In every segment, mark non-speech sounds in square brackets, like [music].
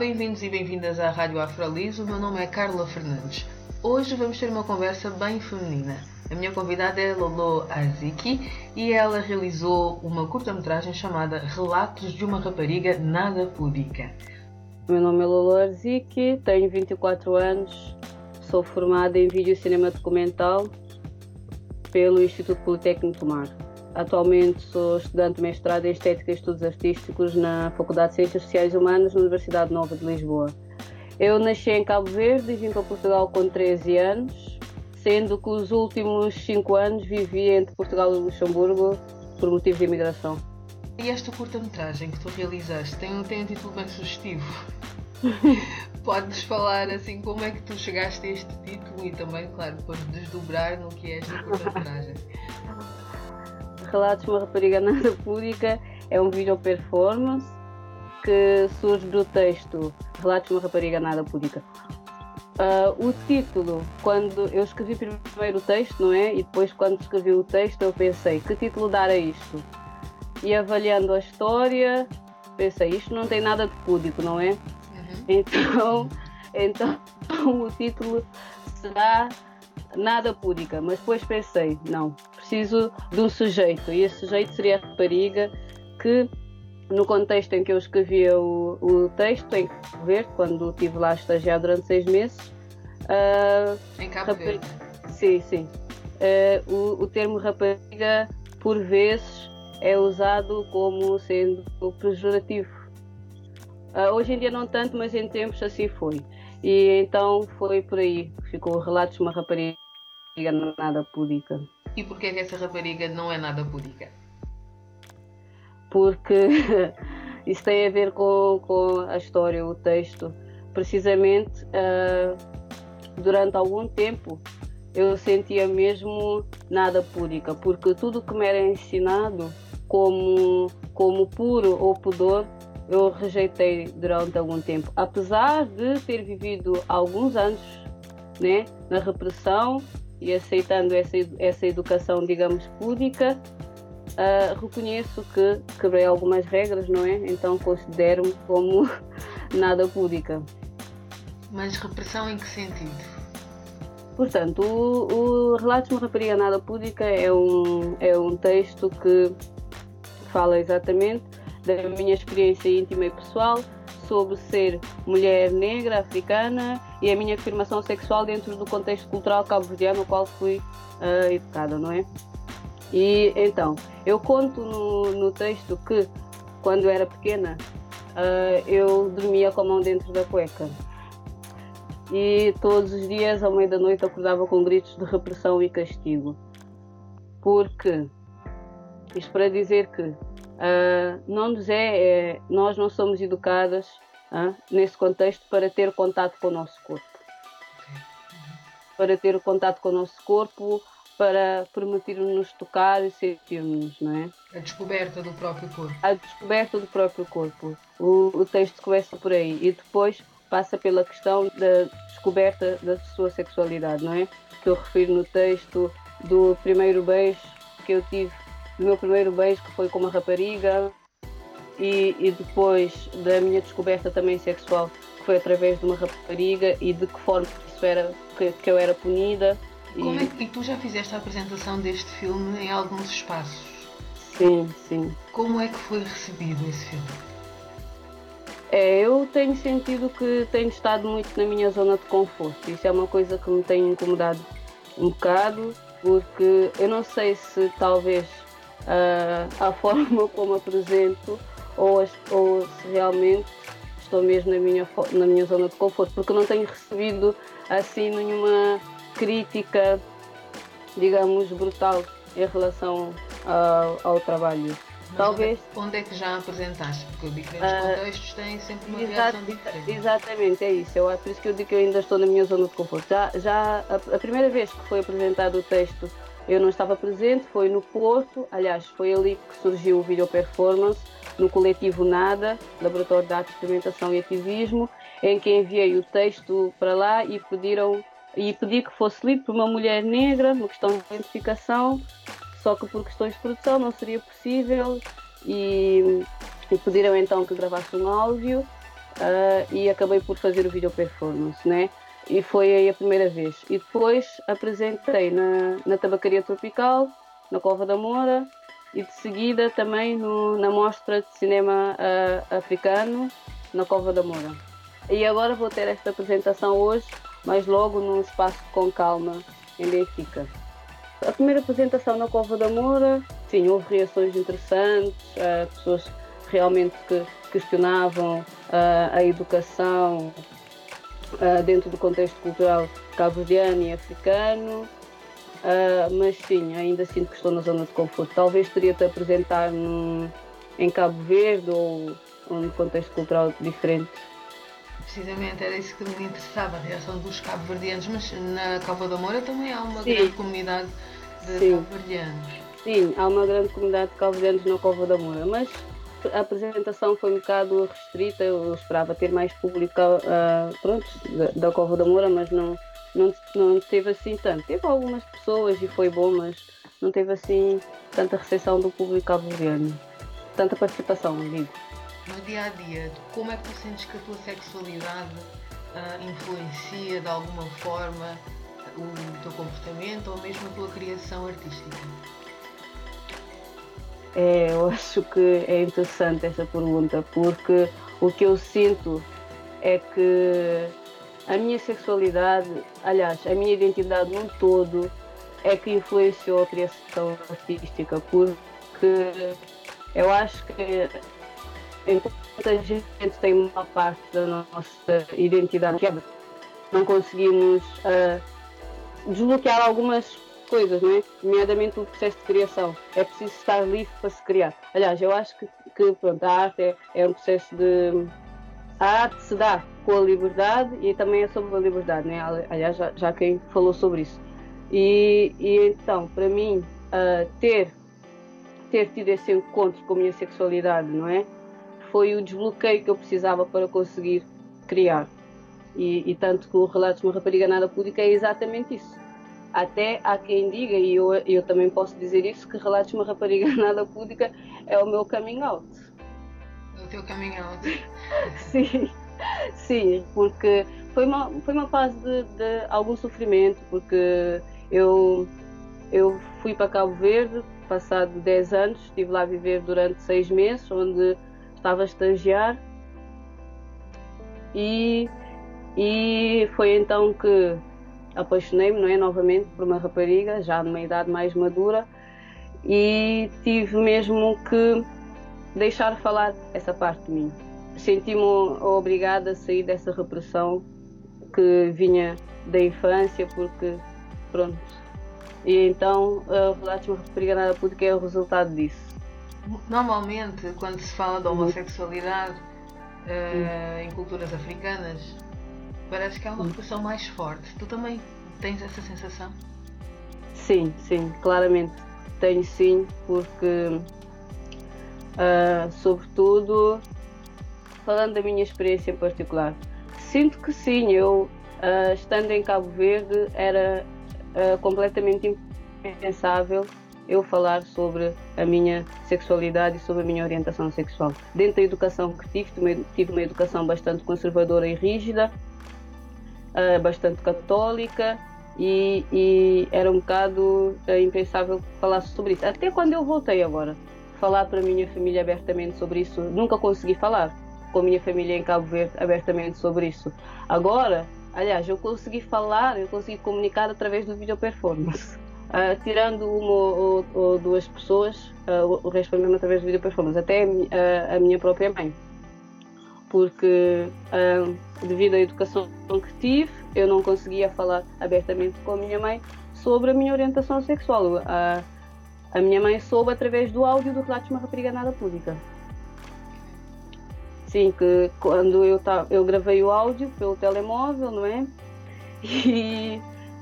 Bem-vindos e bem-vindas à Rádio Afrolis. O meu nome é Carla Fernandes. Hoje vamos ter uma conversa bem feminina. A minha convidada é Lolo Arziki e ela realizou uma curta-metragem chamada Relatos de uma Rapariga Nada Púdica. Meu nome é Lolo Arziki, tenho 24 anos, sou formada em vídeo cinema documental pelo Instituto Politécnico Mar. Atualmente sou estudante de mestrado em Estética e Estudos Artísticos na Faculdade de Ciências Sociais e Humanas na Universidade Nova de Lisboa. Eu nasci em Cabo Verde e vim para Portugal com 13 anos, sendo que os últimos 5 anos vivi entre Portugal e Luxemburgo por motivo de imigração. E esta curta-metragem que tu realizaste tem, tem um título bem sugestivo. [laughs] Podes falar assim como é que tu chegaste a este título e também, claro, depois desdobrar no que é esta curta-metragem. [laughs] Relatos de uma rapariga nada [laughs] pública é um vídeo performance que surge do texto Relatos de uma Rapariga Nada Púdica. Uh, o título, quando eu escrevi primeiro o texto, não é? E depois, quando escrevi o texto, eu pensei: que título dar a isto? E avaliando a história, pensei: isto não tem nada de púdico, não é? Uhum. Então, [laughs] então, [laughs] o título será Nada Púdica. Mas depois pensei: não, preciso de um sujeito. E esse sujeito seria a rapariga que no contexto em que eu escrevia o, o texto, em Cabo Verde, quando estive lá a estagiar durante seis meses. Uh, em Cabo Verde? Sim, sim. Uh, o, o termo rapariga, por vezes, é usado como sendo pejorativo. Uh, hoje em dia não tanto, mas em tempos assim foi. E então foi por aí. Ficou relatos de uma rapariga nada púdica. E porquê que essa rapariga não é nada púdica? porque [laughs] isso tem a ver com, com a história, o texto. Precisamente, uh, durante algum tempo, eu sentia mesmo nada púdica, porque tudo que me era ensinado como, como puro ou pudor, eu rejeitei durante algum tempo. Apesar de ter vivido alguns anos né, na repressão e aceitando essa, essa educação, digamos, púdica, Uh, reconheço que quebrei algumas regras, não é? Então considero-me como [laughs] nada púdica. Mas repressão em que sentido? Portanto, o, o Relatos de uma Rapariga Nada Púdica é um, é um texto que fala exatamente da minha experiência íntima e pessoal sobre ser mulher negra, africana e a minha afirmação sexual dentro do contexto cultural cabo-verdiano no qual fui uh, educada, não é? E então, eu conto no, no texto que quando era pequena uh, eu dormia com a mão dentro da cueca. E todos os dias, ao meio da noite, acordava com gritos de repressão e castigo. Porque, isto para dizer que uh, não nos é, é, nós não somos educadas uh, nesse contexto para ter contato com o nosso corpo. Para ter contato com o nosso corpo, para permitir-nos tocar e sentir-nos, não é? A descoberta do próprio corpo. A descoberta do próprio corpo. O, o texto começa por aí e depois passa pela questão da descoberta da sua sexualidade, não é? Que eu refiro no texto do primeiro beijo que eu tive, do meu primeiro beijo que foi com uma rapariga e, e depois da minha descoberta também sexual que foi através de uma rapariga e de que forma isso era que, que eu era punida como é que, e tu já fizeste a apresentação deste filme em alguns espaços? Sim, sim. Como é que foi recebido esse filme? É, eu tenho sentido que tenho estado muito na minha zona de conforto. Isso é uma coisa que me tem incomodado um bocado, porque eu não sei se talvez uh, a forma [laughs] como apresento ou, ou se realmente estou mesmo na minha, na minha zona de conforto, porque não tenho recebido assim nenhuma crítica, digamos, brutal em relação ao, ao trabalho. Mas Talvez. Onde é, que já apresentaste? Porque diferentes uh, contextos têm sempre uma reação diferente. Exatamente, é isso. Eu, por isso que eu digo que eu ainda estou na minha zona de conforto. Já, já a, a primeira vez que foi apresentado o texto, eu não estava presente, foi no Porto. Aliás, foi ali que surgiu o Video Performance, no coletivo NADA, Laboratório de Arte, Experimentação e Ativismo, em que enviei o texto para lá e pediram e pedi que fosse lido por uma mulher negra, uma questão de identificação, só que por questões de produção não seria possível e, e pediram então que gravasse um áudio uh, e acabei por fazer o vídeo performance, né? E foi aí a primeira vez. E depois apresentei na, na Tabacaria Tropical, na Cova da Moura, e de seguida também no, na Mostra de Cinema uh, Africano, na Cova da Moura. E agora vou ter esta apresentação hoje, mas logo num espaço com calma, em Benfica. A primeira apresentação na Cova da Moura, sim, houve reações interessantes, uh, pessoas realmente que questionavam uh, a educação uh, dentro do contexto cultural cabo-verdiano e africano, mas sim, ainda sinto que estou na zona de conforto. Talvez teria de apresentar num, em Cabo Verde ou, ou num contexto cultural diferente Precisamente, era isso que me interessava, a reação dos cabo-verdianos, mas na Cova da Moura também há uma Sim. grande comunidade de cabo-verdianos. Sim, há uma grande comunidade de cabo-verdianos na Cova da Moura, mas a apresentação foi um bocado restrita, eu esperava ter mais público uh, pronto, da, da Cova da Moura, mas não, não, não teve assim tanto. Teve algumas pessoas e foi bom, mas não teve assim tanta recepção do público cabo-verdiano. Tanta participação, digo no dia a dia, como é que tu sentes que a tua sexualidade uh, influencia de alguma forma o teu comportamento ou mesmo a tua criação artística? É, eu [laughs] acho que é interessante essa pergunta porque o que eu sinto é que a minha sexualidade, aliás, a minha identidade num todo é que influenciou a criação artística porque eu acho que enquanto a gente tem uma parte da nossa identidade que é não conseguimos uh, desbloquear algumas coisas, não é? nomeadamente o processo de criação. É preciso estar livre para se criar. Aliás, eu acho que, que pronto, a arte é, é um processo de. A arte se dá com a liberdade e também é sobre a liberdade, né? aliás, já, já quem falou sobre isso. E, e então, para mim, uh, ter, ter tido esse encontro com a minha sexualidade, não é? foi o desbloqueio que eu precisava para conseguir criar. E, e tanto que o Relatos de uma Rapariga Nada Pública é exatamente isso. Até há quem diga, e eu, eu também posso dizer isso, que Relatos de uma Rapariga [laughs] Nada Pública é o meu coming out. O teu coming out? [laughs] sim, sim, porque foi uma, foi uma fase de, de algum sofrimento, porque eu, eu fui para Cabo Verde, passado 10 anos, estive lá a viver durante 6 meses, onde estava a estagiar e, e foi então que apaixonei-me, não é, novamente por uma rapariga, já numa idade mais madura e tive mesmo que deixar falar essa parte de mim. Senti-me obrigada a sair dessa repressão que vinha da infância, porque pronto. E então a Relatos de uma Rapariga Nada Pude, é o resultado disso. Normalmente, quando se fala da homossexualidade uh, em culturas africanas, parece que há uma repressão mais forte. Tu também tens essa sensação? Sim, sim, claramente. Tenho sim, porque, uh, sobretudo, falando da minha experiência em particular, sinto que sim, eu, uh, estando em Cabo Verde, era uh, completamente impensável eu falar sobre a minha sexualidade e sobre a minha orientação sexual. Dentro da educação que tive, tive uma educação bastante conservadora e rígida, uh, bastante católica, e, e, era um bocado uh, impensável falar sobre isso. Até quando eu voltei agora, falar para a minha família abertamente sobre isso, nunca consegui falar com a minha família em Cabo Verde abertamente sobre isso. Agora, aliás, eu consegui falar, eu consegui comunicar através do vídeo performance. Uh, [laughs] tirando uma ou, ou duas pessoas, uh, o resto foi mesmo através de vídeo performance, até a minha própria mãe. Porque, uh, devido à educação que tive, eu não conseguia falar abertamente com a minha mãe sobre a minha orientação sexual. A minha mãe soube através do áudio do relato de uma rapariga nada pública. Sim, que quando eu, tava, eu gravei o áudio pelo telemóvel, não é? [laughs] E,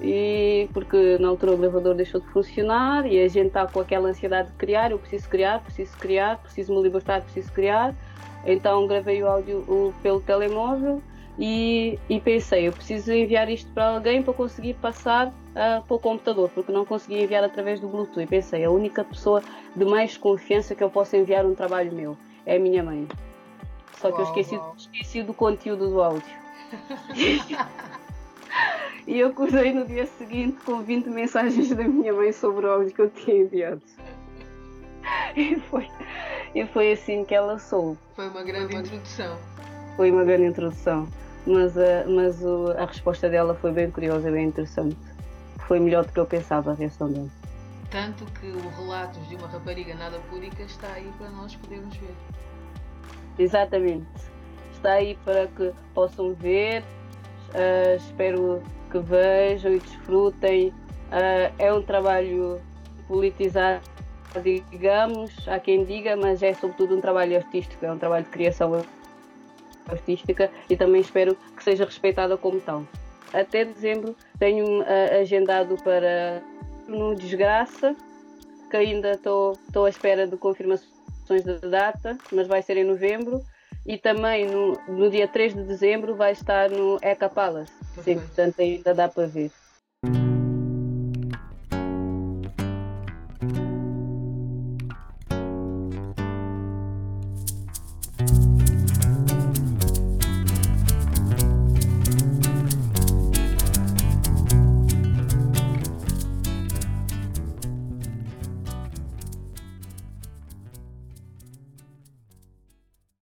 e porque na altura o gravador deixou de funcionar e a gente está com aquela ansiedade de criar, eu preciso criar, preciso criar, preciso me libertar, preciso criar. Então gravei o áudio o, pelo telemóvel e, e, pensei, eu preciso enviar isto para alguém para conseguir passar uh, para o computador, porque não consegui enviar através do Bluetooth. E pensei, a única pessoa de mais confiança que eu posso enviar um trabalho meu é a minha mãe. Só uau, que eu esqueci, esqueci do conteúdo do áudio. [laughs] e eu acordei no dia seguinte com 20 mensagens da minha mãe sobre o áudio que eu tinha enviado. E foi, e foi assim que ela soube. Foi uma grande introdução. Foi uma grande introdução mas, a, mas o, a resposta dela foi bem curiosa, bem interessante. Foi melhor do que eu pensava a reação dela. Tanto que o Relatos de uma Rapariga Nada Púdica está aí para nós podermos ver. Exatamente. Está aí para que possam ver. Uh, espero que vejam e desfrutem. Uh, é um trabalho politizado, digamos, há quem diga, mas é sobretudo um trabalho artístico, é um trabalho de criação artística e também espero que seja respeitada como tal. Até dezembro tenho uh, agendado para no Desgraça, que ainda estou à espera de confirmações da data, mas vai ser em novembro. E também no, no dia 3 de dezembro vai estar no Eca Palace. Sim, portanto ainda dá para ver.